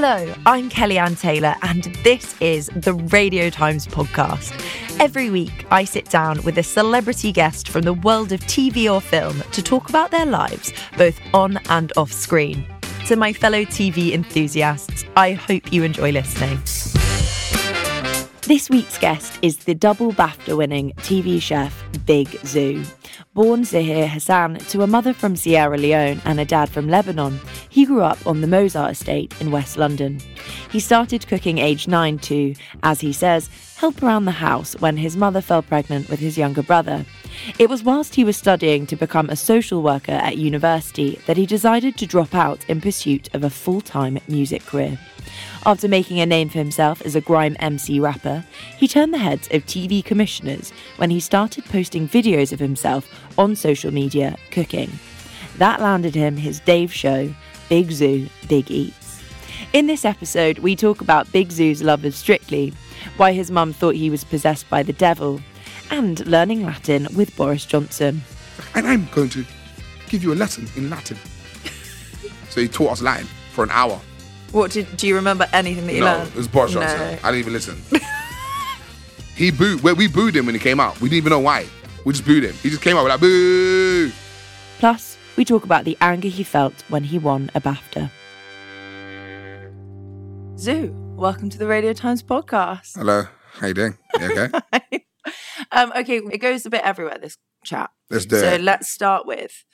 Hello, I'm Kelly-Anne Taylor, and this is the Radio Times podcast. Every week, I sit down with a celebrity guest from the world of TV or film to talk about their lives, both on and off screen. To my fellow TV enthusiasts, I hope you enjoy listening. This week's guest is the double BAFTA winning TV chef Big Zuu. Born Zuhair Hassan to a mother from Sierra Leone and a dad from Lebanon, he grew up on the Mozart estate in West London. He started cooking aged 9 to, as he says, help around the house when his mother fell pregnant with his younger brother. It was whilst he was studying to become a social worker at university that he decided to drop out in pursuit of a full time music career. After making a name for himself as a grime MC rapper, he turned the heads of TV commissioners when he started posting videos of himself on social media cooking. That landed him his Dave show, Big Zuu, Big Eats. In this episode, we talk about Big Zuu's love of Strictly, why his mum thought he was possessed by the devil, and learning Latin with Boris Johnson. And I'm going to give you a lesson in Latin. so he taught us Latin for an hour. What did do you remember anything that you no, learned? it was Boris No. Johnson. I didn't even listen. he booed. Well, we booed him when he came out. We didn't even know why. We just booed him. He just came out. We're like, boo. Plus, we talk about the anger he felt when he won a BAFTA. Zuu, welcome to the Radio Times podcast. Hello. How are you doing? You okay? um, okay, it goes a bit everywhere, this chat. Let's do so it. let's start with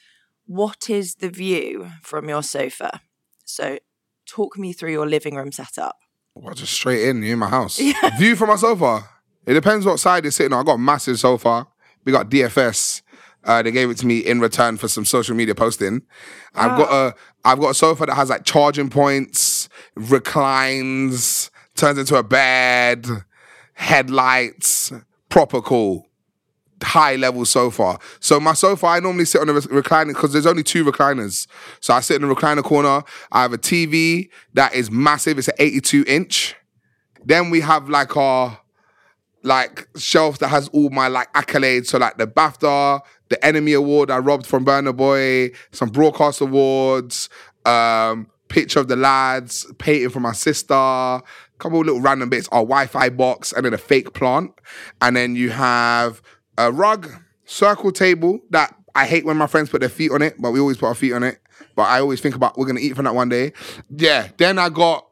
what is the view from your sofa? So talk me through your living room setup. Well, just straight in. You in my house. View from my sofa. It depends what side it's sitting on. I got a massive sofa. We got DFS. Uh, they gave it to me in return for some social media posting. I've got a I've got a sofa that has like charging points, reclines, turns into a bed, headlights, proper cool, high level sofa. So my sofa, I normally sit on the recliner because there's only two recliners. So I sit in the recliner corner. I have a TV that is massive. It's an 82 inch. Then we have like our like shelf that has all my like accolades. So like the BAFTA, the Enemy Award I robbed from Burna Boy, some broadcast awards, um, picture of the lads, painting for my sister, a couple of little random bits, our Wi-Fi box, and then a fake plant. And then you have a rug, circle table that I hate when my friends put their feet on it, but we always put our feet on it. But I always think about we're gonna eat from that one day. Yeah. Then I got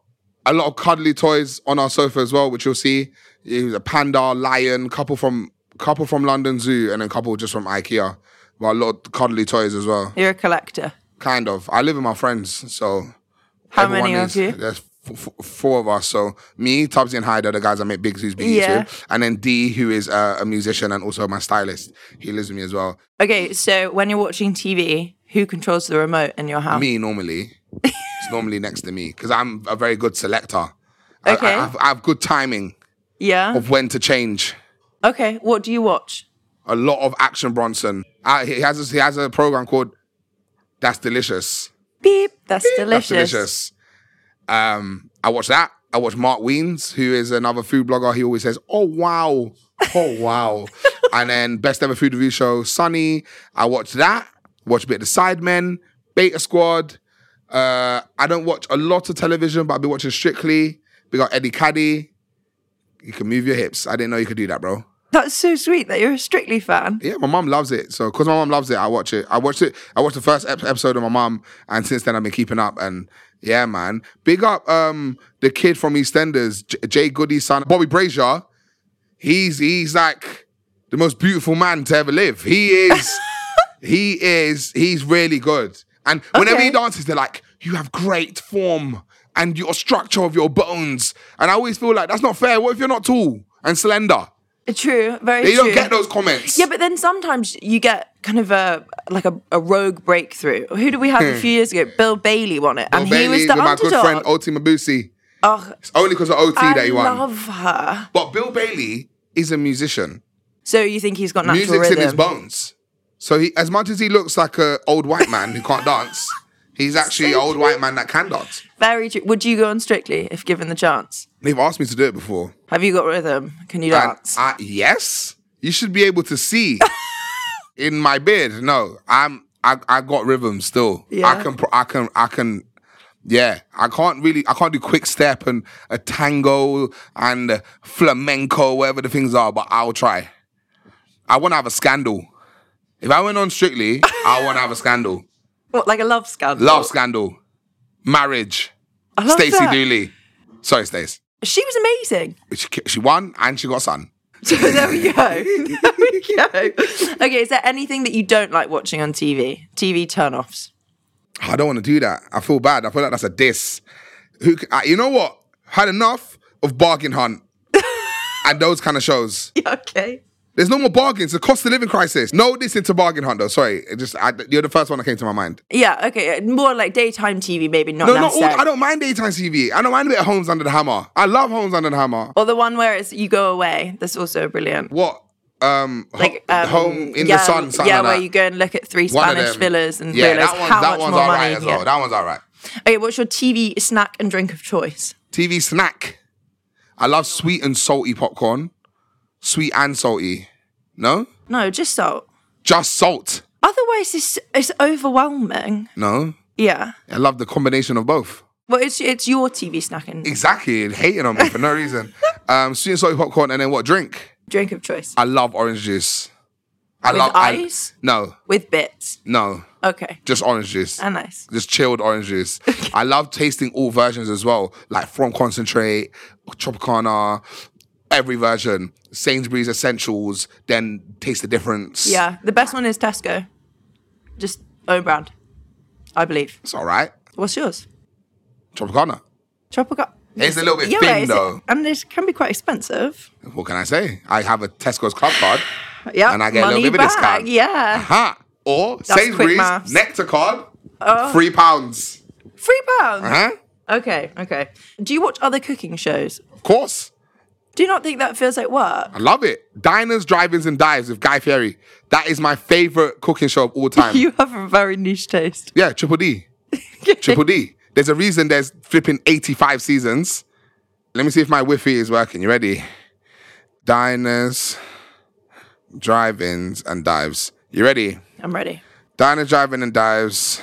a lot of cuddly toys on our sofa as well, which you'll see. It was a panda, lion, couple from couple from London Zoo, and then couple just from IKEA. But a lot of cuddly toys as well. You're a collector. Kind of. I live with my friends, so How many of you? There's f- four of us. So me, Tubbsy, and Hyder, the guys I make Big Zuu's beats Yeah. with, and then D, who is uh, a musician and also my stylist. He lives with me as well. Okay, so when you're watching TV, who controls the remote in your house? Me normally, it's normally next to me because I'm a very good selector. Okay. I, have, I have good timing Yeah. of when to change. Okay, what do you watch? A lot of Action Bronson. Uh, he has a, he has a program called That's Delicious. Beep. That's delicious. That's delicious. Um, I watch that. I watch Mark Wiens, who is another food blogger. He always says, "Oh wow, oh wow," and then best ever food review show, Sunny. I watch that. Watch a bit of the Sidemen, Beta Squad. Uh, I don't watch a lot of television, but I've been watching Strictly. We got Eddie Kadi. You can move your hips. I didn't know you could do that, bro. That's so sweet that you're a Strictly fan. Yeah, my mum loves it. So, because my mum loves it, I watch it. I watched it. I watched the first ep- episode of my mum, and since then I've been keeping up. And yeah, man, big up um the kid from EastEnders, J- Jade Goody's son, Bobby Brazier. He's he's like the most beautiful man to ever live. He is. he is. He's really good. And whenever he dances, they're like, "You have great form and your structure of your bones." And I always feel like that's not fair. What if you're not tall and slender? True, very They true. don't get those comments. Yeah, but then sometimes you get kind of a like a, a rogue breakthrough. Who do we have a hmm. few years ago? Bill Bailey won it, and Bill he was Bailey the with my good friend Oti Mabuse. oh, It's only because of Oti that he won. I love her. But Bill Bailey is a musician. So you think he's got natural Music's rhythm? in his bones. So he, as much as he looks like an old white man who can't dance, he's actually an old white man that can dance. Very true. Would you go on Strictly if given the chance? They've asked me to do it before. Have you got rhythm? Can you And dance? I, yes, you should be able to see in my beard. No, I'm. I, I got rhythm still. Yeah. I can. I can. I can. Yeah, I can't really. I can't do quick step and a tango and a flamenco, whatever the things are. But I'll try. I want to have a scandal. If I went on Strictly, I want to have a scandal. What, like a love scandal? Love scandal, marriage. I love Stacey that. Dooley. Sorry, Stace. She was amazing. She, she won and she got a son. So there we go. there we go. Okay, is there anything that you don't like watching on TV? TV turn-offs. I don't want to do that. I feel bad. I feel like that's a diss. Who? c- I- You know what? Had enough of bargain hunt and those kind of shows. okay. There's no more bargains. The cost of living crisis. No, this into bargain hunt though. Sorry, it just I, you're the first one that came to my mind. Yeah, okay. More like daytime TV, maybe not No, not all. I don't mind daytime TV. I don't mind a bit of Homes Under the Hammer. I love Homes Under the Hammer. Or the one where it's you go away. That's also brilliant. What? Um, Like um, home in yeah, the sun. Something yeah, like where that. you go and look at three Spanish villas and yeah, realize that one, how that much one's more all money. right as well. That one's all right. Okay, what's your TV snack and drink of choice? TV snack. I love sweet and salty popcorn. Sweet and salty. No, No, just salt. just salt. Otherwise, it's it's overwhelming. No, Yeah. I love the combination of both. Well, it's it's your TV snacking. Exactly, and hating on me for no reason. Um, sweet and salty popcorn, and then what? Drink. drink of choice I love orange juice. I With love I- ice? no, with bits. no, Okay. just orange juice. Ah, nice. Just chilled orange juice. I love tasting all versions as well, like from concentrate, Tropicana, every version. Sainsbury's essentials. Then taste the difference. Yeah, the best one is Tesco. Just own brand, I believe. it's all right. What's yours? Tropicana. Tropical. It's a little bit Yeah, thin though. and it can be quite expensive. What can I say? I have a Tesco's club card. Yeah, And I get a little bit of back. discount. Yeah, Huh. Or quick Sainsbury's. Nectar card. Oh. Three pounds. three pounds. Huh? Okay, okay. Do you watch other cooking shows? Of course. Do you not think that feels like work? I love it. Diners, drive-ins, and dives with Guy Fieri. That is my favorite cooking show of all time. You have a very niche taste. yeah, Triple D. Triple D. There's a reason there's flipping 85 seasons. Let me see if my Wi-Fi is working. You ready? Diners, drive-ins, and dives. You ready? I'm ready. Diners, drive-in, and dives.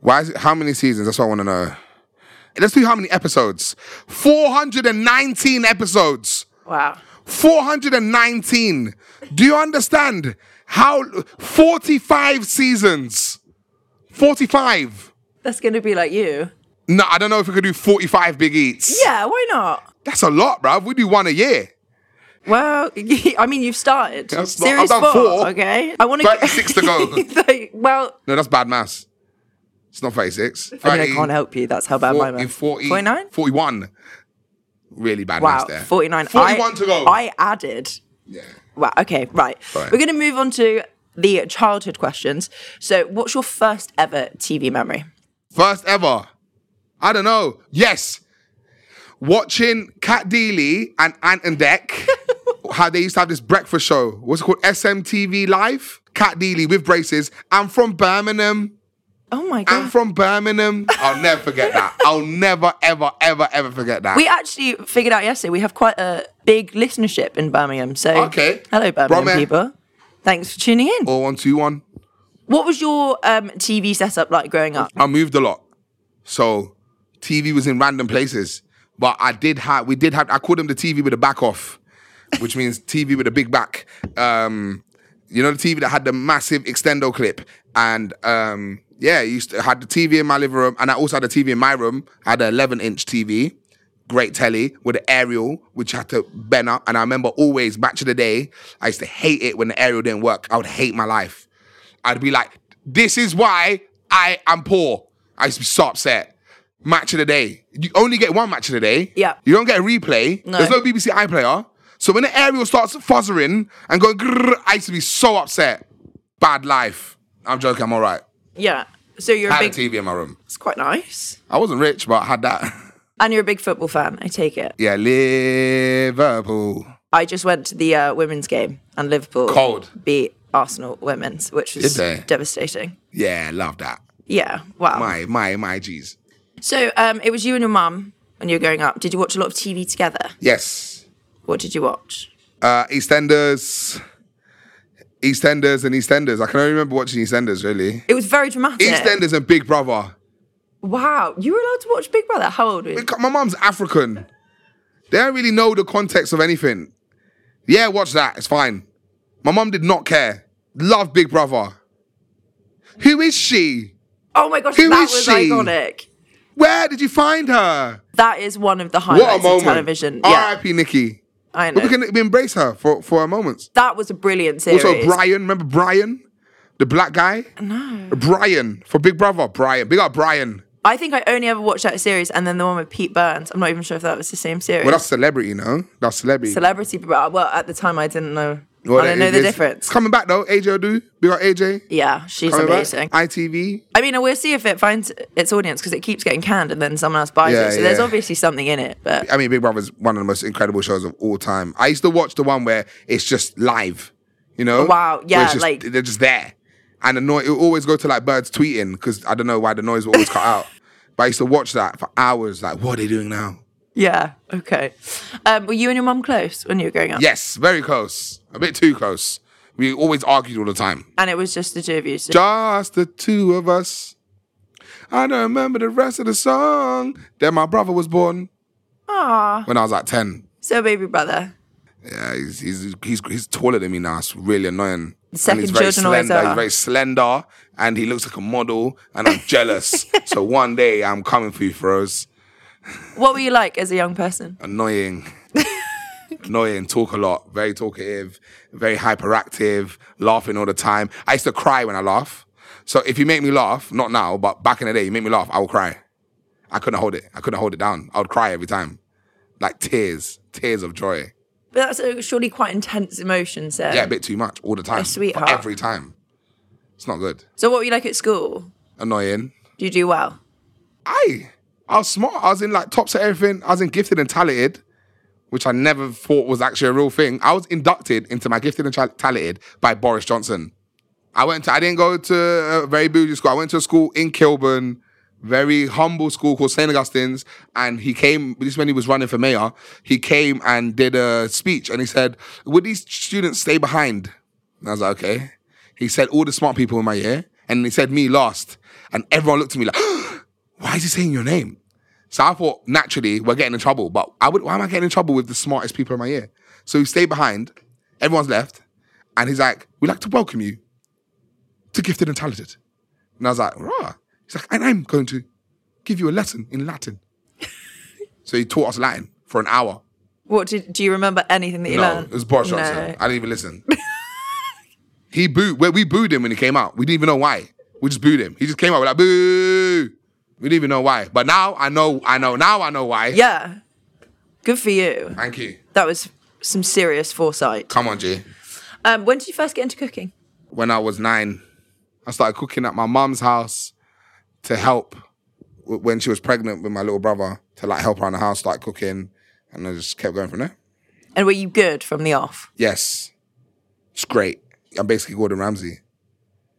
Why is it, how many seasons? That's what I want to know. Let's see how many episodes. 419 episodes. Wow. 419. Do you understand how 45 seasons? 45. That's going to be like you. No, I don't know if we could do 45 big eats. Yeah, why not? That's a lot, bruv. We do one a year. Well, I mean, you've started. Series I've done four, four. Okay. I want 36 to go. well, No, that's bad maths. It's not 36. I mean, I can't help you. That's how bad my 40, math. 40, 49? 41. Really bad Wow, there. 49. 41 I, to go. I added. yeah. Wow, okay, right. Fine. We're going to move on to the childhood questions. So, what's your first ever TV memory? First ever. I don't know. Yes. Watching Cat Deeley and Ant and Dec, how they used to have this breakfast show. What's it called? SMTV Live? Cat Deeley with braces. I'm from Birmingham. Oh my god! I'm from Birmingham. I'll never forget that. I'll never, ever, ever, ever forget that. We actually figured out yesterday we have quite a big listenership in Birmingham. So, Okay. hello, Birmingham people. Thanks for tuning in. Or one, two, one. What was your um, TV setup like growing up? I moved a lot. So TV was in random places. But I did have, we did have, I called them the TV with a back off, which means TV with a big back. Um, you know, the TV that had the massive extendo clip. And um, yeah, I used to, had the TV in my living room. And I also had a TV in my room. I had an 11 inch TV, great telly with an aerial, which had to bend up. And I remember always, back to the day, I used to hate it when the aerial didn't work. I would hate my life. I'd be like, this is why I am poor. I used to be so upset. Match of the day. You only get one match of the day. Yeah. You don't get a replay. No. There's no BBC iPlayer. So when the aerial starts fuzzering and going, grrr, I used to be so upset. Bad life. I'm joking. I'm all right. Yeah. So you're I a had big. a TV in my room. It's quite nice. I wasn't rich, but I had that. And you're a big football fan. I take it. yeah, Liverpool. I just went to the uh, women's game and Liverpool Cold. beat Arsenal women's, which was Did they? devastating. Yeah, love that. Yeah. Wow. My, my, my G's. So um, it was you and your mum when you were growing up. Did you watch a lot of TV together? Yes. What did you watch? Uh, EastEnders. EastEnders and EastEnders. I can only remember watching EastEnders, really. It was very dramatic. EastEnders and Big Brother. Wow. You were allowed to watch Big Brother. How old were you? My mum's African. They don't really know the context of anything. Yeah, watch that. It's fine. My mum did not care. Love Big Brother. Who is she? Oh my gosh, Who that is was she? iconic. Where did you find her? That is one of the What a highlights of moment. television. Yeah, R.I.P. Nikki. I But know. we can we embrace her for, for a moment. that was a brilliant series. Also, Brian. Remember Brian? The black guy? No. Brian for Big Brother. Brian. Big up Brian. I think I only ever watched that series and then the one with Pete Burns. I'm not even sure if that was the same series. Well, that's celebrity, no? That's celebrity. Celebrity, but uh, well, at the time I didn't know. Well, I don't know the difference. Coming back though. AJ Odu. Big up AJ. Yeah, she's Coming back. amazing. ITV. I mean, we'll see if it finds its audience because it keeps getting canned and then someone else buys Yeah, it. So there's obviously something in it. But I mean, Big Brother is one of the most incredible shows of all time. I used to watch the one where it's just live, you know? Wow, yeah, just- like- they're just there, and the noise. It always go to like birds tweeting because I don't know why the noise will always cut out. But I used to watch that for hours. Like, what are they doing now? Yeah, okay. Um, were you and your mum close when you were growing up? Yes, very close. A bit too close. We always argued all the time. And it was just the two of you. So Just the two of us. I don't remember the rest of the song. Then my brother was born Aw. when I was like ten. So baby brother. Yeah, he's he's he's, he's taller than me now. It's really annoying. Second and he's very children always slender. are. He's very slender, and he looks like a model. And I'm jealous. so one day I'm coming for you, Froze. What were you like as a young person? Annoying, annoying. Talk a lot. Very talkative. Very hyperactive. Laughing all the time. I used to cry when I laugh. So if you make me laugh, not now, but back in the day, you make me laugh, I will cry. I couldn't hold it. I couldn't hold it down. I would cry every time, like tears, tears of joy. But that's a surely quite intense emotion, sir. Yeah, a bit too much all the time. sweetheart. Every time. It's not good. So what were you like at school? Annoying. Do you do well? I I was smart. I was in like tops at everything. I was in gifted and talented, which I never thought was actually a real thing. I was inducted into my gifted and Tal- talented by Boris Johnson. I went to I didn't go to a very bougie school. I went to a school in Kilburn, very humble school called St. Augustine's. And he came, this when he was running for mayor, he came and did a speech and he said, Would these students stay behind? And I was like, okay. He said all the smart people in my year, and he said me last. And everyone looked at me like, why is he saying your name? So I thought naturally we're getting in trouble, but I would why am I getting in trouble with the smartest people in my year? So he stayed behind, everyone's left, and he's like, We'd like to welcome you to gifted and talented. And I was like, rah. He's like, and I'm going to give you a lesson in Latin. so he taught us Latin for an hour. What did do you remember anything that you no, learned? it was Boris No. I didn't even listen. he booed. Well, we booed him when he came out. We didn't even know why. We just booed him. He just came out with like boo. We didn't even know why. But now I know. I know. Now I know why. Yeah. Good for you. Thank you. That was some serious foresight. Come on, G. Um, when did you first get into cooking? When I was nine, I started cooking at my mum's house to help w- when she was pregnant with my little brother to like help around the house, start cooking, and I just kept going from there. And were you good from the off? Yes, it's great. I'm basically Gordon Ramsay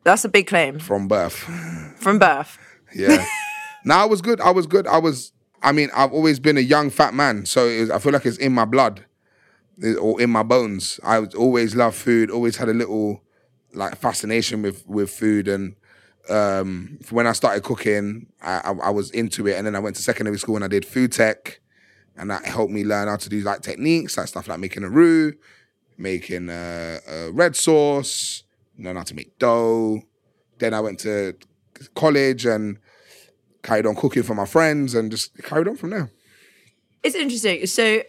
That's a big claim from birth. from birth. Yeah. no, I was good. I was good. I was. I mean, I've always been a young fat man, so was, I feel like it's in my blood or in my bones. I always loved food. Always had a little like fascination with with food, and um, when I started cooking, I, I, I was into it. And then I went to secondary school and I did food tech, and that helped me learn how to do like techniques, like stuff like making a roux, making uh, a red sauce, learn how to make dough. Then I went to college and carried on cooking for my friends and just carried on from there. It's interesting. So,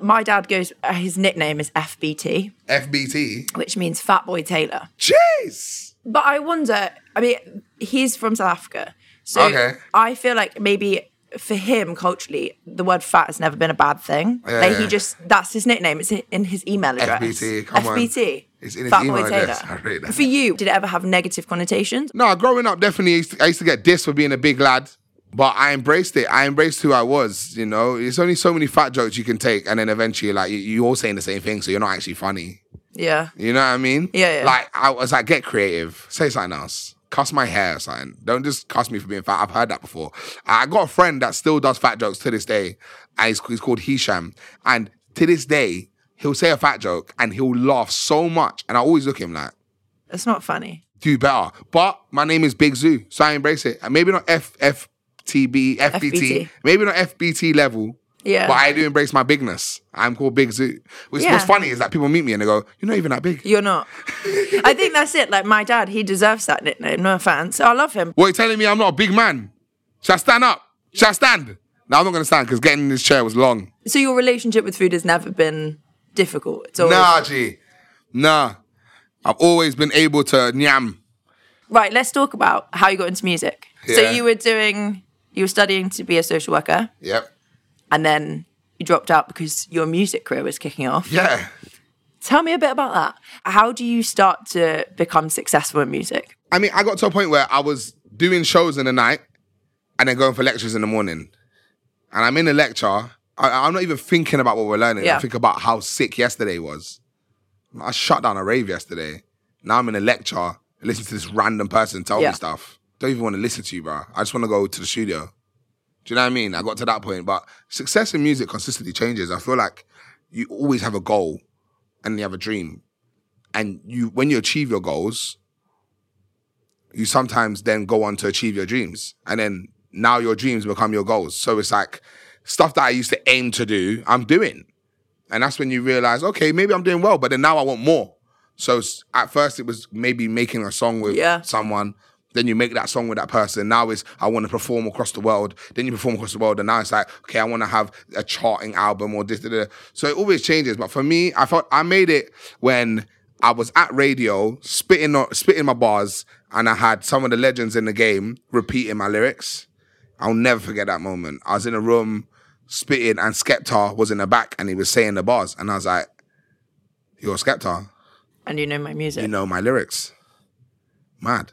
my dad goes. Uh, his nickname is FBT, FBT. which means Fat Boy Taylor. Jeez. But I wonder. I mean, he's from South Africa, so Okay. I feel like maybe for him culturally, the word fat has never been a bad thing. Yeah, like he just that's his nickname. It's in his email address. FBT, come on. FBT. It's in his Fat email address. For you, did it ever have negative connotations? No, growing up, definitely, I used, to, I used to get dissed for being a big lad, but I embraced it. I embraced who I was. You know, it's only so many fat jokes you can take, and then eventually, like you, you all saying the same thing, so you're not actually funny. Yeah. You know what I mean? Yeah, yeah. Like I was like, get creative. Say something else. Cuss my hair or something. Don't just cuss me for being fat. I've heard that before. I got a friend that still does fat jokes to this day. And he's, he's called Hisham. And to this day, he'll say a fat joke and he'll laugh so much. And I always look at him like, It's not funny. do better. But my name is Big Zuu, so I embrace it. And maybe not F FTB, FBT, FBT. maybe not FBT level. Yeah. But I do embrace my bigness. I'm called Big Zuu. Which Yeah. what's funny is that people meet me and they go, You're not even that big. You're not. I think that's it. Like my dad, he deserves that nickname. No offense. I love him. What, you telling me I'm not a big man? Shall I stand up? Shall I stand? No, I'm not gonna stand because getting in this chair was long. So your relationship with food has never been difficult. It's always Nah, G. Nah. I've always been able to nyam. right. Let's talk about how you got into music. So you were doing, you were studying to be a social worker, Yep. And then you dropped out because your music career was kicking off. Yeah. Tell me a bit about that. How do you start to become successful in music? I mean, I got to a point where I was doing shows in the night and then going for lectures in the morning. And I'm in a lecture. I, I'm not even thinking about what we're learning. Yeah. I think about how sick yesterday was. I shut down a rave yesterday. Now I'm in a lecture, listen to this random person tell Yeah. me stuff. Don't even want to listen to you, bro. I just want to go to the studio. Do you know what I mean? I got to that point. But success in music consistently changes. I feel like you always have a goal and you have a dream. And you when you achieve your goals, you sometimes then go on to achieve your dreams. And then now your dreams become your goals. So it's like stuff that I used to aim to do, I'm doing. And that's when you realize, okay, maybe I'm doing well, but then now I want more. So at first it was maybe making a song with Yeah. someone. Then you make that song with that person. Now it's I want to perform across the world. Then you perform across the world, and now it's like okay, I want to have a charting album or this. Da, da. So it always changes. But for me, I thought I made it when I was at radio spitting spitting my bars, and I had some of the legends in the game repeating my lyrics. I'll never forget that moment. I was in a room spitting, and Skepta was in the back, and he was saying the bars, and I was like, "You're Skepta. And you know my music. You know my lyrics. Mad."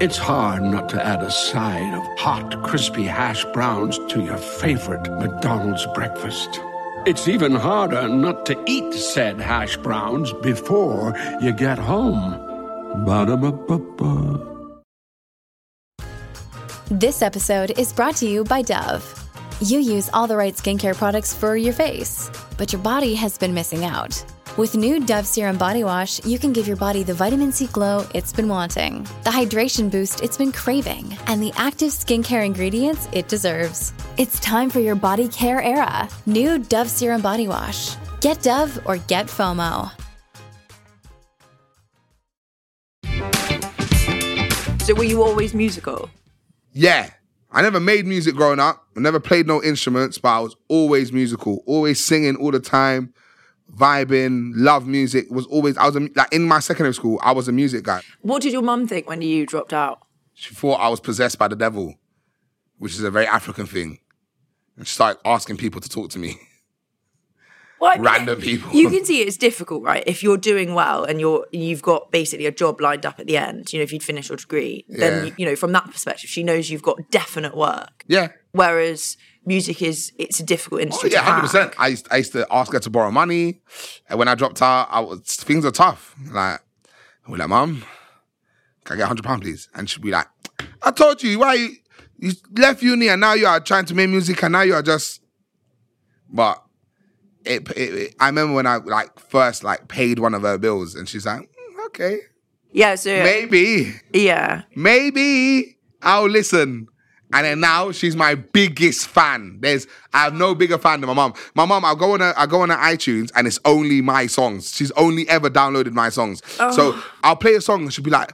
It's hard not to add a side of hot, crispy hash browns to your favorite McDonald's breakfast. It's even harder not to eat said hash browns before you get home. Ba-da-ba-ba-ba. This episode is brought to you by Dove. You use all the right skincare products for your face, but your body has been missing out. With new Dove Serum Body Wash, you can give your body the vitamin C glow it's been wanting, the hydration boost it's been craving, and the active skincare ingredients it deserves. It's time for your body care era. New Dove Serum Body Wash. Get Dove or get FOMO. So were you always musical? Yeah. I never made music growing up. I never played no instruments, but I was always musical, always singing all the time, vibing, love music. Was always I was a, like in my secondary school. I was a music guy. What did your mum think when you dropped out? She thought I was possessed by the devil, which is a very African thing, and she started asking people to talk to me. Well, Random people. You can see it's difficult, right? If you're doing well and you're you've got basically a job lined up at the end, you know, if you'd finish your degree, then Yeah. you know, from that perspective, she knows you've got definite work. Yeah. Whereas music is it's a difficult Oh, industry. yeah, hundred percent. I used, I used to ask her to borrow money, and when I dropped out, I was things are tough. Like, we're like, "Mom, can I get hundred pound, please?" And she'd be like, "I told you why you, you left uni, and now you are trying to make music, and now you are just." But it, it, it- I remember when I like first like paid one of her bills, and she's like, "Mm, "Okay, Yeah, so maybe, yeah. maybe I'll listen." And then now she's my biggest fan. There's I have no bigger fan than my mom. My mom, I'll go on her, I go on her iTunes and it's only my songs. She's only ever downloaded my songs. So oh. I'll play a song and she'll be like,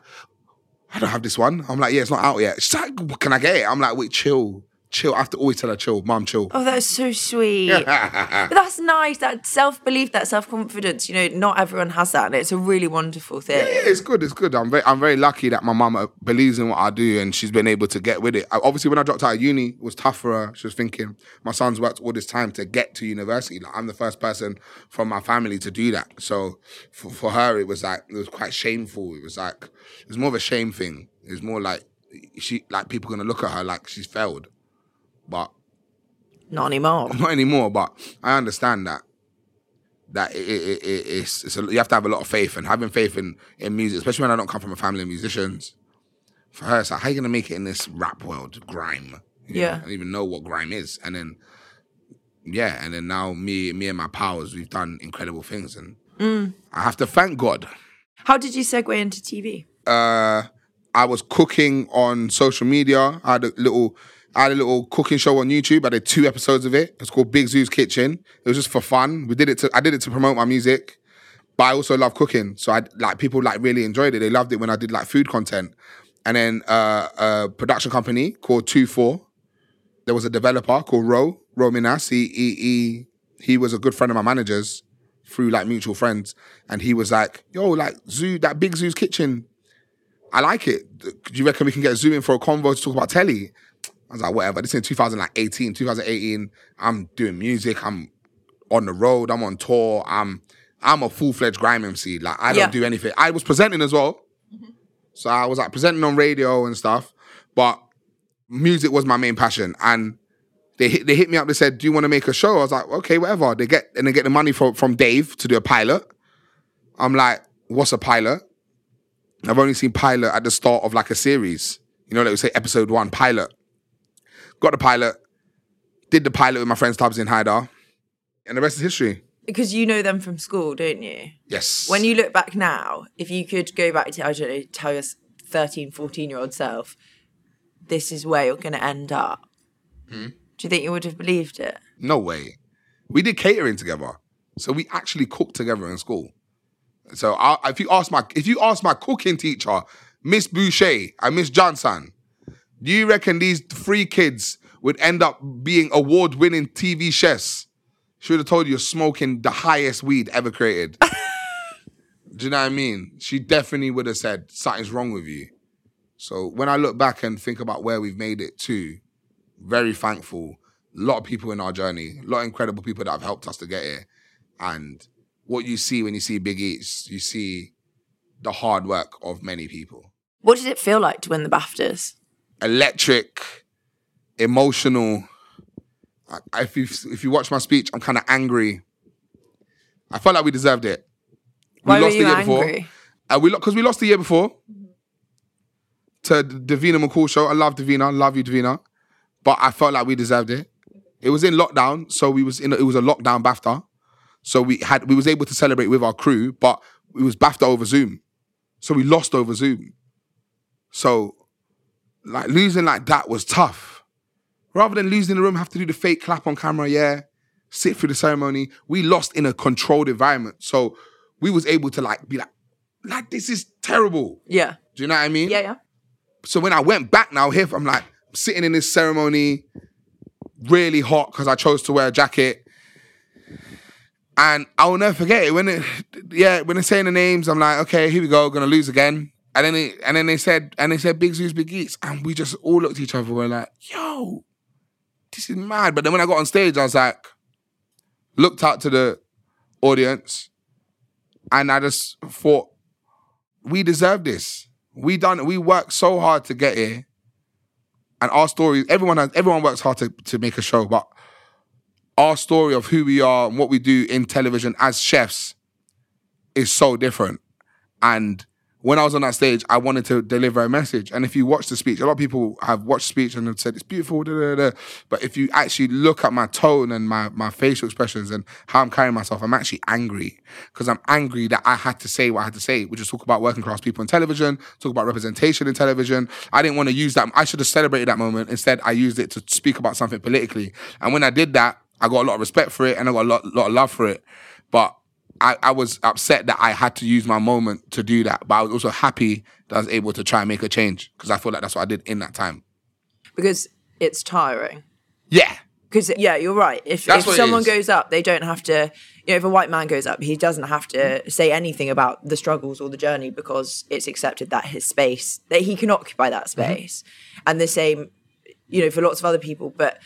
I don't have this one. I'm like, yeah, it's not out yet. She's like, can I get it? I'm like, wait, chill. Chill. I have to always tell her, chill, mom, chill. Oh, that's so sweet. but that's nice. That self belief, that self confidence. You know, not everyone has that, and it's a really wonderful thing. Yeah, it's good. It's good. I'm very, I'm very lucky that my mum uh, believes in what I do and she's been able to get with it. I- Obviously, when I dropped out of uni, it was tough for her. She was thinking, my son's worked all this time to get to university. Like, I'm the first person from my family to do that. So for, for her, it was like, it was quite shameful. It was like, it was more of a shame thing. It was more like, she, like people gonna look at her like she's failed. But Not anymore. not anymore, but I understand that. That it, it, it, it's, it's a, you have to have a lot of faith and having faith in, in music, especially when I don't come from a family of musicians. For her, it's like, how you gonna make it in this rap world, grime? You know, Yeah. I don't even know what grime is. And then, yeah, and then now me, me and my powers, we've done incredible things, and I have to thank God. How did you segue into TV? Uh, I was cooking on social media. I had a little, I had a little cooking show on YouTube. I did two episodes of it. It's called Big Zuu's Kitchen. It was just for fun. We did it to, I did it to promote my music, but I also love cooking. So I like people like really enjoyed it. They loved it when I did like food content. And then uh, a production company called Two Four. There was a developer called Ro Ro Minas. He, he he he was a good friend of my manager's through like mutual friends, and he was like, "Yo, like Zuu, that Big Zuu's Kitchen." I like it. Do you reckon we can get Zuu in for a convo to talk about telly? I was like, whatever. This is in 2018, 2018. I'm doing music. I'm on the road. I'm on tour. I'm I'm a full fledged grime MC. Like I don't Yeah. do anything. I was presenting as well, mm-hmm. so I was like presenting on radio and stuff. But music was my main passion, and they hit, they hit me up. They said, "Do you want to make a show?" I was like, "Okay, whatever." They get and they get the money from from Dave to do a pilot. I'm like, "What's a pilot?" I've only seen pilot at the start of like a series. You know, like we say episode one, pilot. Got the pilot, did the pilot with my friends Tubbs in Hyder, and the rest is history. Because you know them from school, don't you? Yes. When you look back now, if you could go back to, I don't know, tell your 13, 14 year old self, this is where you're going to end up. Hmm? Do you think you would have believed it? No way. We did catering together, so we actually cooked together in school. So I, if you ask my if you ask my cooking teacher, Miss Boucher and Miss Johnson, do you reckon these three kids would end up being award winning TV chefs? She would have told you you're smoking the highest weed ever created. do you know what I mean? She definitely would have said something's wrong with you. So when I look back and think about where we've made it to, very thankful. A lot of people in our journey, a lot of incredible people that have helped us to get here. And what you see when you see Big Eats, you see the hard work of many people. What did it feel like to win the BAFTAs? Electric, emotional. I, if you if you watch my speech, I'm kind of angry. I felt like we deserved it. Why were lost you the year angry? before. Uh, we because we lost the year before to Davina McCall show. I love Davina, love you, Davina. But I felt like we deserved it. It was in lockdown, so we was in. It was a lockdown BAFTA, So we had we was able to celebrate with our crew, but it was BAFTA over Zoom. So we lost over Zoom. So like losing like that was tough. Rather than losing the room, have to do the fake clap on camera, yeah, sit through the ceremony. We lost in a controlled environment. So we was able to like be like, like this is terrible. Yeah. Do you know what I mean? Yeah, yeah. So when I went back now here, I'm like sitting in this ceremony, really hot because I chose to wear a jacket. And I will never forget it when it, yeah, when they're saying the names, I'm like, okay, here we go, gonna lose again. And then it, and then they said, and they said Big Zuu's, Big Eats, and we just all looked at each other. We're like, yo, this is mad. But then when I got on stage, I was like, looked out to the audience, and I just thought, we deserve this. We done, we worked so hard to get here, and our story. Everyone has, everyone works hard to to make a show, but our story of who we are and what we do in television as chefs is so different. And when I was on that stage, I wanted to deliver a message. And if you watch the speech, a lot of people have watched speech and have said it's beautiful, da, da, da. but if you actually look at my tone and my, my facial expressions and how I'm carrying myself, I'm actually angry because I'm angry that I had to say what I had to say, which is talk about working class people in television, talk about representation in television. I didn't want to use that. I should have celebrated that moment. Instead, I used it to speak about something politically. And when I did that, I got a lot of respect for it and I got a lot, lot of love for it. But I, I was upset that I had to use my moment to do that. But I was also happy that I was able to try and make a change because I feel like that's what I did in that time. Because it's tiring. Yeah. Because yeah, you're right. If if someone goes up, they don't have to. You know, if a white man goes up, he doesn't have to say anything about the struggles or the journey because it's accepted that his space that he can occupy that Mm-hmm. space. And the same, you know, for lots of other people. But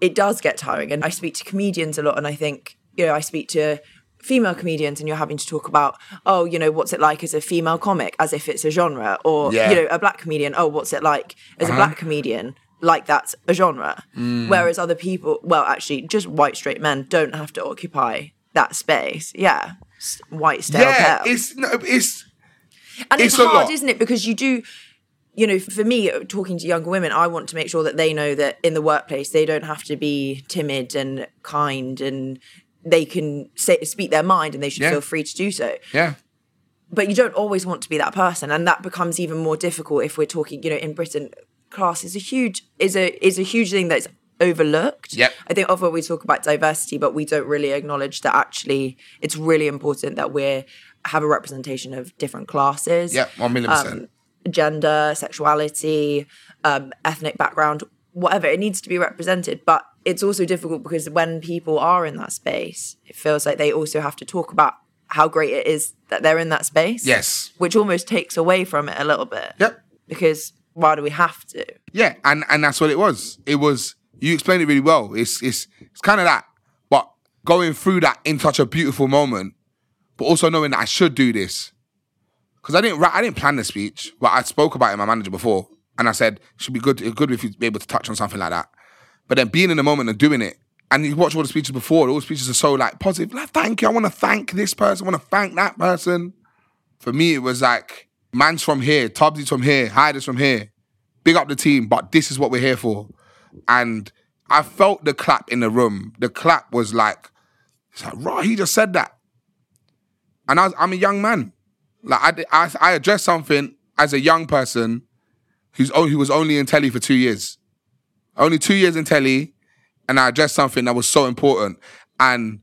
it does get tiring. And I speak to comedians a lot, and I think you know, I speak to female comedians and you're having to talk about oh you know what's it like as a female comic as if it's a genre or Yeah. you know a black comedian oh what's it like as a Uh-huh. black comedian like that's a genre Mm. whereas other people well actually just white straight men don't have to occupy that space yeah white stale yeah, pale. it's no, it's and it's, it's hard isn't it because you do you know for me talking to younger women i want to make sure that they know that in the workplace they don't have to be timid and kind and they can say speak their mind and they should Yeah. feel free to do so yeah. but you don't always want to be that person and that becomes even more difficult if we're talking you know in britain class is a huge is a is a huge thing that's overlooked Yep. i think often we talk about diversity but we don't really acknowledge that actually it's really important that we're have a representation of different classes Yeah, one million percent. um, gender sexuality um, ethnic background whatever it needs to be represented but it's also difficult because when people are in that space it feels like they also have to talk about how great it is that they're in that space Yes. which almost takes away from it a little bit Yep. because why do we have to Yeah, and and that's what it was. It was you explained it really well. It's it's it's kind of that, but going through that in such a beautiful moment, but also knowing that I should do this because I didn't I didn't plan the speech, but I spoke about it to my manager before, and I said should be good good if you'd be able to touch on something like that. But then being in the moment and doing it, and you watch all the speeches before, all the speeches are so like positive. Like, thank you. I want to thank this person. I want to thank that person. For me, it was like, man's from here, Tubbsy's from here, Hyder's from here. Big up the team, but this is what we're here for. And I felt the clap in the room. The clap was like, it's like, right, he just said that. And I I'm a young man. Like I, I, I addressed something as a young person who's who was only in telly for two years, only two years in telly, and I addressed something that was so important. And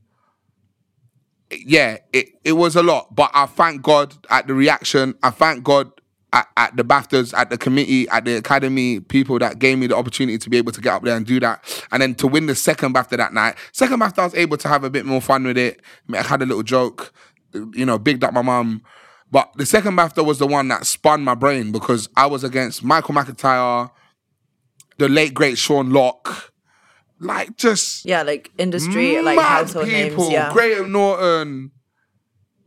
yeah, it, it was a lot, but I thank God at the reaction. I thank God at, at the BAFTAs, at the committee, at the academy, people that gave me the opportunity to be able to get up there and do that. And then to win the second BAFTA that night. Second BAFTA, I was able to have a bit more fun with it. I had a little joke, you know, bigged up my mum. But the second BAFTA was the one that spun my brain because I was against Michael McIntyre, the late great Sean Lock, like just yeah like industry like household people, names yeah Graham Norton,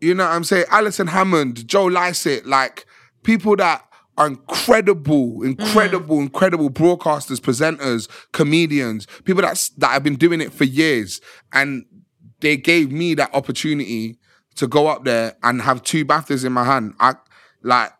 you know what I'm saying? Alison Hammond, Joe Lycett, like people that are incredible, incredible, mm. incredible broadcasters, presenters, comedians, people that's that have been doing it for years. And they gave me that opportunity to go up there and have two BAFTAs in my hand. I like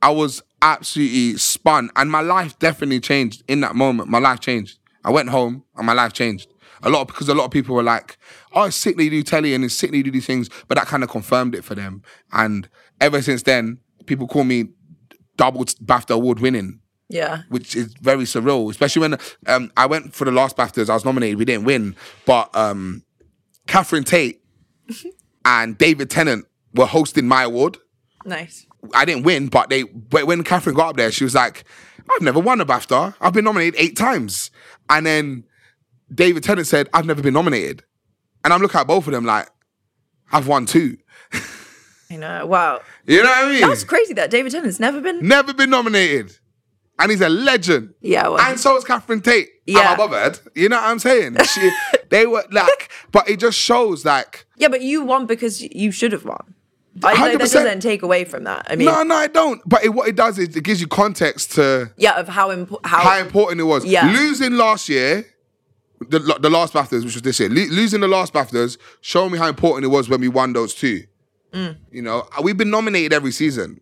I was absolutely spun. And my life definitely changed in that moment. My life changed. I went home and my life changed. A lot of, because a lot of people were like, "Oh, it's sick that you do telly and it's sick that you do these things," but that kind of confirmed it for them. And ever since then, people call me double BAFTA award winning Yeah. which is very surreal, especially when um, I went for the last BAFTAs. I was nominated, we didn't win, but um, Catherine Tate and David Tennant were hosting my award. Nice. I didn't win, but they but when Catherine got up there, she was like, "I've never won a BAFTA. I've been nominated eight times." And then David Tennant said, "I've never been nominated," and I'm looking at both of them like, "I've won two. I know. Wow. You know what I mean? That's crazy that David Tennant's never been. Never been nominated. And he's a legend. Yeah. Well, And so is Catherine Tate. Yeah. I'm I bothered? You know what I'm saying? She, they were like, but it just shows like, yeah, but you won because you should have won. I, like, that 100%. doesn't take away from that. I mean, no, no, I don't. But it, what it does is it gives you context to yeah, of how important. How, how important it was. Yeah. Losing last year, the, the last BAFTAs, which was this year, lo- losing the last BAFTAs, showing me how important it was when we won those two. Mm. You know, we've been nominated every season.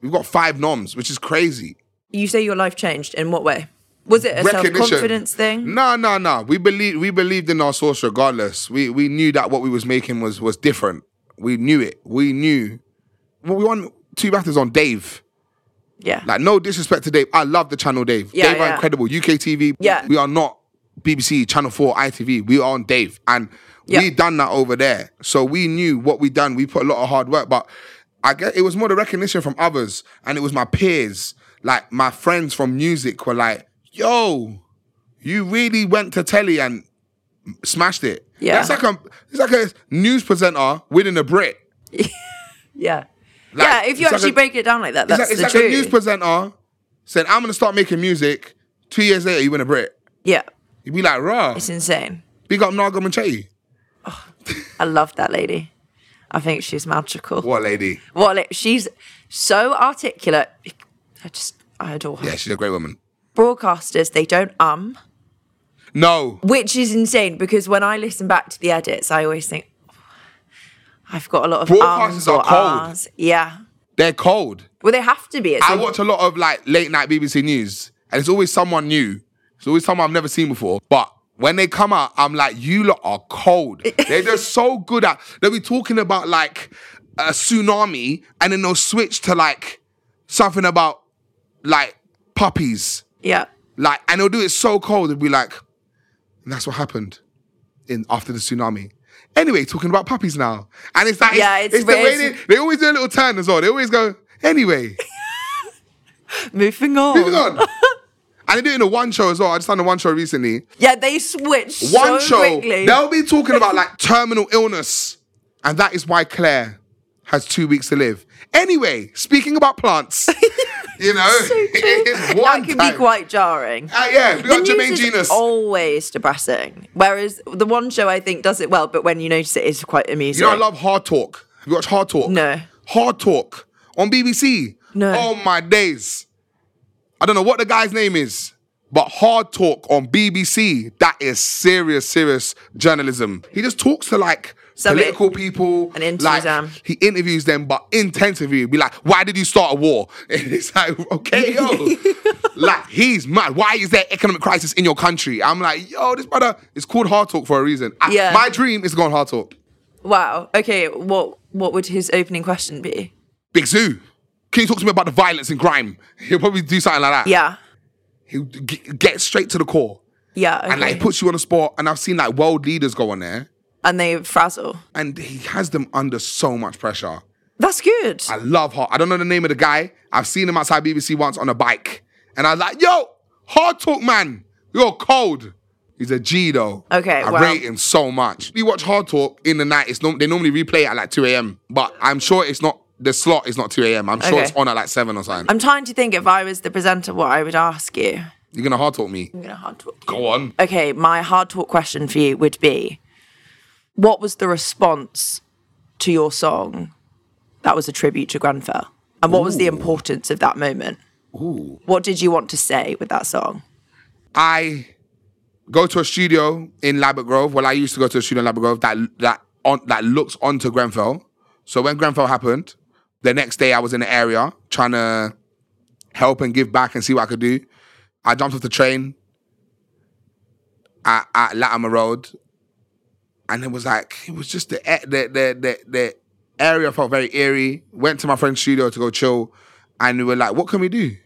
We've got five noms, which is crazy. you say your life changed in what way? Was it a self-confidence thing? No, no, no. We believe we believed in our source regardless. We we knew that what we was making was was different. We knew it. We knew. Well, we won two battles on Dave. Yeah. Like no disrespect to Dave. I love the channel Dave. Yeah, Dave are incredible. UK TV. Yeah. We are not BBC, Channel 4, ITV. We are on Dave. And Yeah. we done that over there. So we knew what we done. We put a lot of hard work. But I guess it was more the recognition from others. And it was my peers. Like my friends from music were like, yo, you really went to telly and smashed it. Yeah. That's like a it's like a news presenter winning a Brit. Yeah. Like, yeah, if you it's like actually a- break it down like that, It's that's like, it's the like truth. a news presenter said, I'm gonna start making music. Two years later, you win a Brit. yeah, You'd be like, raw. it's insane. Big up Naga Munchetty. I love that lady. I think she's magical. What lady? What? She's so articulate. I just, I adore her. Yeah, she's a great woman. Broadcasters, they don't um, No. which is insane because when I listen back to the edits, I always think, "Oh, I've got a lot of Broadcasters are or cold. ahs. Yeah. They're cold. Well, they have to be. It's I like- watch a lot of like late night BBC news, and it's always someone new. It's always someone I've never seen before. But when they come out, I'm like, you lot are cold. They're just so good at. They'll be talking about like a tsunami, and then they'll switch to like something about like puppies. yeah. Like, and they'll do it so cold. They'll be like, and that's what happened in after the tsunami. Anyway, talking about puppies now, and it's like, Yeah, it's, it's it's the way they, they always do a little turn as well. They always go, anyway, Moving on. moving on. And they do it in a one show as well. I just done a one show recently. Yeah, they switch One so show, quickly. they'll be talking about like terminal illness, and that is why Claire has two weeks to live. Anyway, speaking about plants, you know, one that can time. be quite jarring. Uh, yeah, we got the Jermaine always depressing. Whereas the one show I think does it well, but when you notice it, it's quite amusing. You know, I love Hard Talk. Have you watched Hard Talk? No. Hard Talk on BBC. No. Oh my days. I don't know what the guy's name is, but Hard Talk on BBC. That is serious, serious journalism. He just talks to like So political it- people. and interviews like, them. He interviews them, but intensively. Be like, why did you start a war? And it's like, okay, yo. like, he's mad. Why is there economic crisis in your country? I'm like, yo, this brother it's called Hard Talk for a reason. I- Yeah. my dream is to go on Hard Talk. Wow. Okay. What What would his opening question be? Big Zuu. Can you talk to me about the violence and crime? He'll probably do something like that. Yeah. He'll g- get straight to the core. Yeah. Okay. And like, he puts you on the spot. And I've seen like world leaders go on there. And they frazzle. And he has them under so much pressure. That's good. I love Hard. I don't know the name of the guy. I've seen him outside BBC once on a bike. And I was like, yo, Hard Talk, man. You're cold. He's a G though. Okay, I rate him so much. We watch Hard Talk in the night. It's norm- they normally replay it at like 2 a.m. But I'm sure it's not, the slot is not 2 a.m. I'm sure Okay. it's on at like 7 or something. I'm trying to think if I was the presenter, what I would ask you. You're to Hard Talk me. I'm gonna hard talk. you. Go on. Okay, my hard talk question for you would be what was the response to your song that was a tribute to Grenfell? And what was the importance of that moment? Ooh. What did you want to say with that song? I go to a studio in Ladbroke Grove. Well, I used to go to a studio in Ladbroke Grove that that on that looks onto Grenfell. So when Grenfell happened, the next day I was in the area trying to help and give back and see what I could do. I jumped off the train at, at Latimer Road, and it was like it was just the the the the, the area felt very eerie. Went to my friend's studio to go chill, and we were like, "What can we do?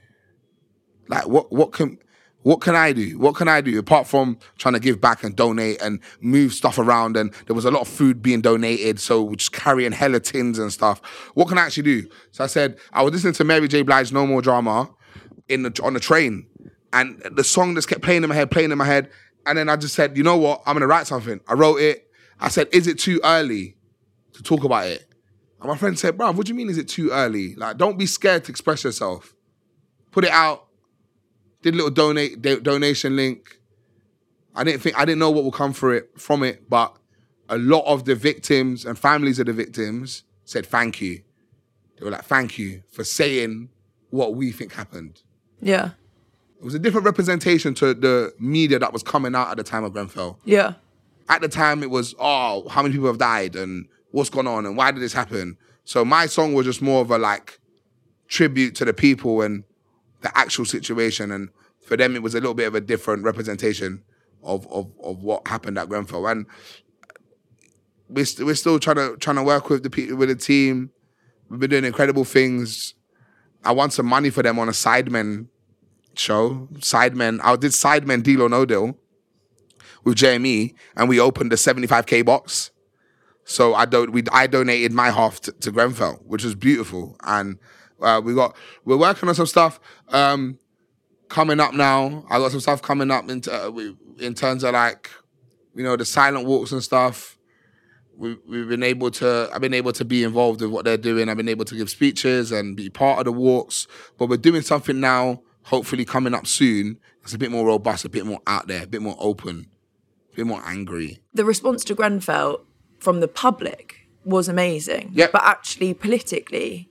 Like, what what can what can I do? What can I do apart from trying to give back and donate and move stuff around? And there was a lot of food being donated, so we're just carrying hella tins and stuff. What can I actually do? So I said I was listening to Mary J. Blige, "No More Drama," in the on the train, and the song just kept playing in my head, playing in my head. And then I just said, you know what? I'm gonna write something. I wrote it. I said, is it too early to talk about it? And my friend said, bro, what do you mean is it too early? Like, don't be scared to express yourself. Put it out. Did a little donate do- donation link. I didn't think I didn't know what would come for it from it, but a lot of the victims and families of the victims said thank you. They were like, thank you for saying what we think happened. Yeah. It was a different representation to the media that was coming out at the time of Grenfell. Yeah. At the time, it was, oh, how many people have died and what's going on and why did this happen? So my song was just more of a like tribute to the people and the actual situation. And for them, it was a little bit of a different representation of of, of what happened at Grenfell. And we're, st- we're still trying to trying to work with the people with the team. We've been doing incredible things. I won some money for them on a Sidemen show. Sidemen. I did Sidemen Deal or No Deal with JME, and we opened a 75k box. So I don't. We I donated my half to, to Grenfell, which was beautiful, and uh, we got we're working on some stuff um, coming up now. I got some stuff coming up in uh, in terms of like you know the silent walks and stuff. We, we've been able to. I've been able to be involved with what they're doing. I've been able to give speeches and be part of the walks. But we're doing something now. Hopefully, coming up soon. It's a bit more robust, a bit more out there, a bit more open, a bit more angry. The response to Grenfell from the public was amazing. Yeah. But actually, politically,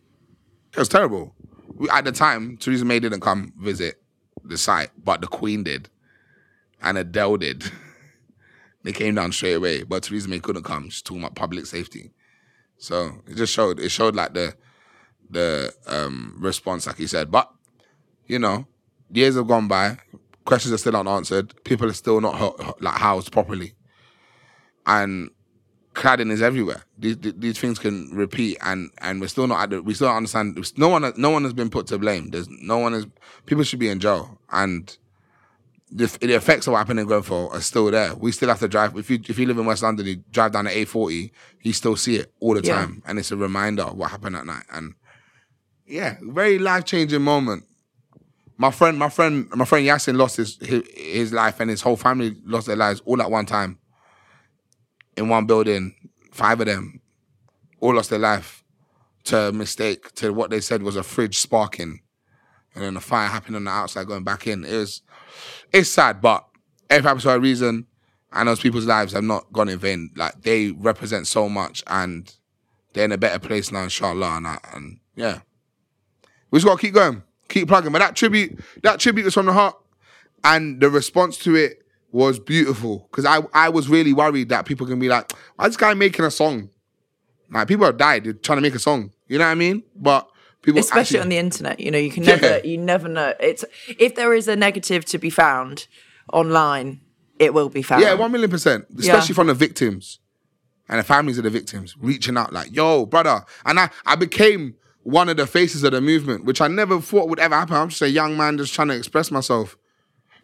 It was terrible. We, at the time, Theresa May didn't come visit the site, but the Queen did, and Adele did. they came down straight away, but Theresa May couldn't come. She's talking about public safety. So it just showed. It showed like the the um, response, like you said. But you know, years have gone by. Questions are still unanswered. People are still not ho- like housed properly, and cladding is everywhere. These, these these things can repeat, and and we're still not at the. We still don't understand. No one no one has been put to blame. There's no one is. People should be in jail, and the, the effects of what happened in Grenfell are still there. We still have to drive. If you if you live in West London, you drive down the A40, you still see it all the Yeah. time, and it's a reminder of what happened at night. And yeah, very life changing moment. My friend, my friend, my friend Yasin lost his, his his life, and his whole family lost their lives all at one time in one building, five of them all lost their life to a mistake, to what they said was a fridge sparking. And then a fire happened on the outside going back in. It was, it's sad, but every happens for a reason. And those people's lives have not gone in vain. Like they represent so much and they're in a better place now, inshallah. And, and yeah. We just gotta keep going, keep plugging. But that tribute, that tribute was from the heart. And the response to it was beautiful. Cause I, I was really worried that people can be like, why is this guy making a song? Like people have died, they're trying to make a song. You know what I mean? But people especially actually- on the internet, you know, you can Yeah. never, you never know. It's if there is a negative to be found online, it will be found. Yeah, one million percent. Especially from the victims and the families of the victims reaching out like, yo, brother. And I, I became one of the faces of the movement, which I never thought would ever happen. I'm just a young man just trying to express myself.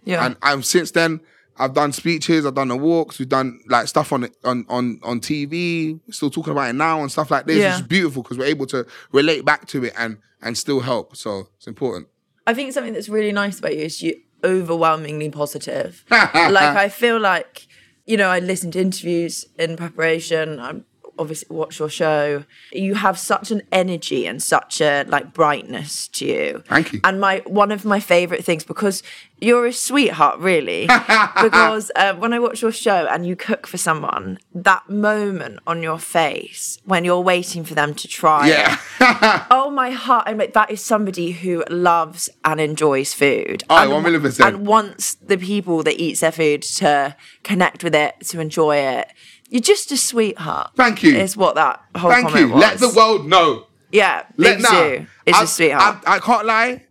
yeah. And I've since then I've done speeches, I've done the walks, we've done like stuff on on on on TV, still talking about it now and stuff like this. Yeah. It's beautiful because we're able to relate back to it and and still help. So it's important. I think something that's really nice about you is you overwhelmingly positive. like I feel like, you know, I listened to interviews in preparation. I obviously watch your show. You have such an energy and such a like brightness to you. Thank you. And my one of my favorite things because you're a sweetheart, really. because uh, when I watch your show and you cook for someone, that moment on your face when you're waiting for them to try it, Yeah. oh my heart i'm like that is somebody who loves and enjoys food Oh, and, one million percent. and wants the people that eats their food to connect with it to enjoy it you're just a sweetheart Thank you. is what that whole Thank comment you. was Let the world know. yeah Let big now. zoo is I, a sweetheart I, I can't lie.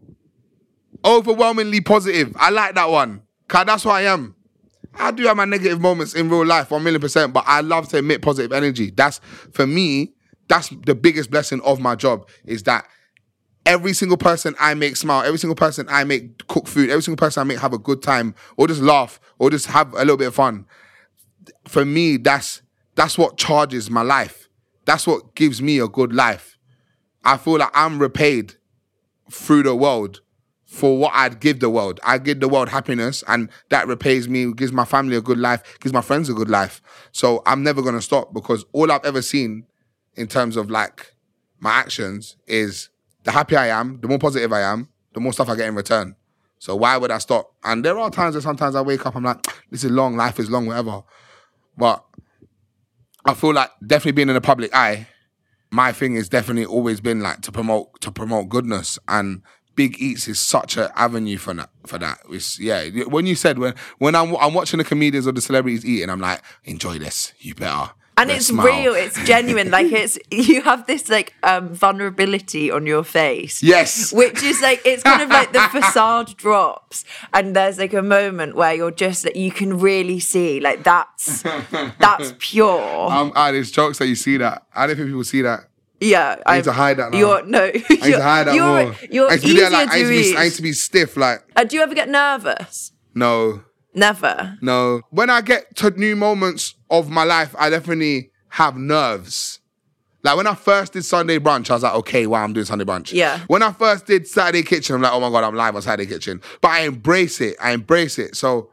Overwhelmingly positive. I like that one. Cause that's who I am. I do have my negative moments in real life, one million percent, but I love to emit positive energy. That's for me, that's the biggest blessing of my job is that every single person I make smile, every single person I make cook food, every single person I make have a good time, or just laugh, or just have a little bit of fun. For me, that's that's what charges my life. That's what gives me a good life. I feel like I'm repaid through the world for what I'd give the world. I give the world happiness, and that repays me, gives my family a good life, gives my friends a good life. So I'm never gonna stop because all I've ever seen in terms of like my actions is the happier I am, the more positive I am, the more stuff I get in return. So why would I stop? And there are times that sometimes I wake up, I'm like, this is long, life is long, whatever. But I feel like definitely being in the public eye, my thing is definitely always been like to promote to promote goodness and Big Eats is such an avenue for that. For that, it's, yeah. When you said when when I'm I'm watching the comedians or the celebrities eating, I'm like, enjoy this. You better. And it's smile. real it's genuine like it's you have this like um vulnerability on your face Yes. which is like it's kind of like the facade drops and there's like a moment where you're just that you can really see like that's that's pure Um, ah, there's jokes that you see that. I don't think people see that. yeah I need to hide that now. you're no I need to hide that you're, more. you're I need to be there, like, I to need to be, I need to be stiff. Like, uh, do you ever get nervous no, never no. When I get to new moments of my life, I definitely have nerves. Like when I first did Sunday brunch, I was like, okay, wow, I'm doing Sunday brunch. Yeah. When I first did Saturday kitchen, I'm like, oh my god, I'm live on Saturday kitchen. But I embrace it. I embrace it. So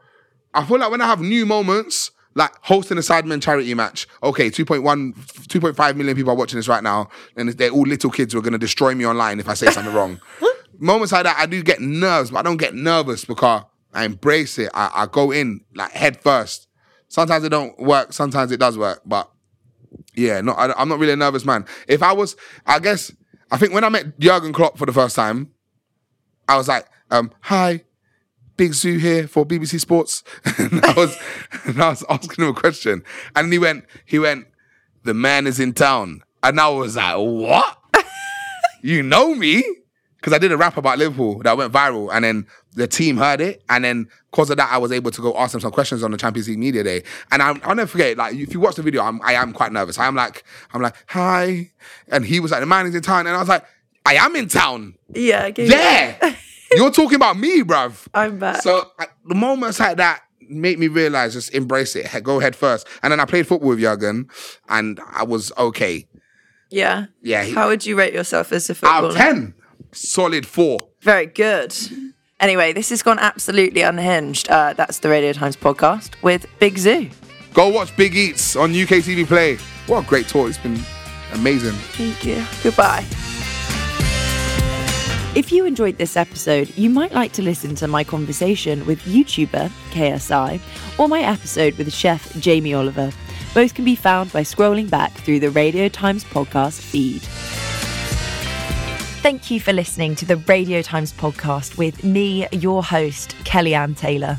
I feel like when I have new moments, like hosting a Sidemen charity match, okay, 2.1, 2.5 million people are watching this right now, and they're all little kids who are gonna destroy me online if I say something wrong. Moments like that, I do get nerves, but I don't get nervous because I embrace it. I, I go in like head first. Sometimes it don't work, sometimes it does work, but yeah, no, I, I'm not really a nervous man. If I was, I guess, I think when I met Jurgen Klopp for the first time, I was like, um, hi, Big Zuu here for BBC Sports. and I was, and I was asking him a question, and he went, he went, the man is in town, and I was like, what? you know me? Because I did a rap about Liverpool that went viral, and then the team heard it, and then because of that, I was able to go ask them some questions on the Champions League media day. And I'm, I'll never forget, like if you watch the video, I'm, I am quite nervous. I'm like, I'm like, hi, and he was like, the man is in town, and I was like, I am in town. yeah. Yeah, you're talking about me, bruv. i'm back So I, the moments like that make me realize just embrace it. Go head first. And then I played football with Jurgen, and I was okay. yeah Yeah, he- how would you rate yourself as a Out footballer of ten, solid four. Very good. Anyway, this has gone absolutely unhinged. Uh, that's the Radio Times podcast with Big Zuu. Go watch Big Eats on UK TV Play. What a great tour! It's been amazing. Thank you. Goodbye. If you enjoyed this episode, you might like to listen to my conversation with YouTuber KSI or my episode with chef Jamie Oliver. Both can be found by scrolling back through the Radio Times podcast feed. Thank you for listening to the Radio Times podcast with me, your host, Kelly-Anne Taylor.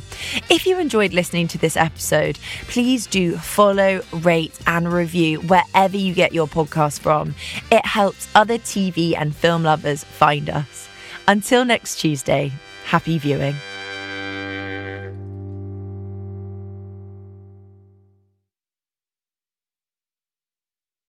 If you enjoyed listening to this episode, please do follow, rate, and review wherever you get your podcast from. It helps other TV and film lovers find us. Until next Tuesday, happy viewing.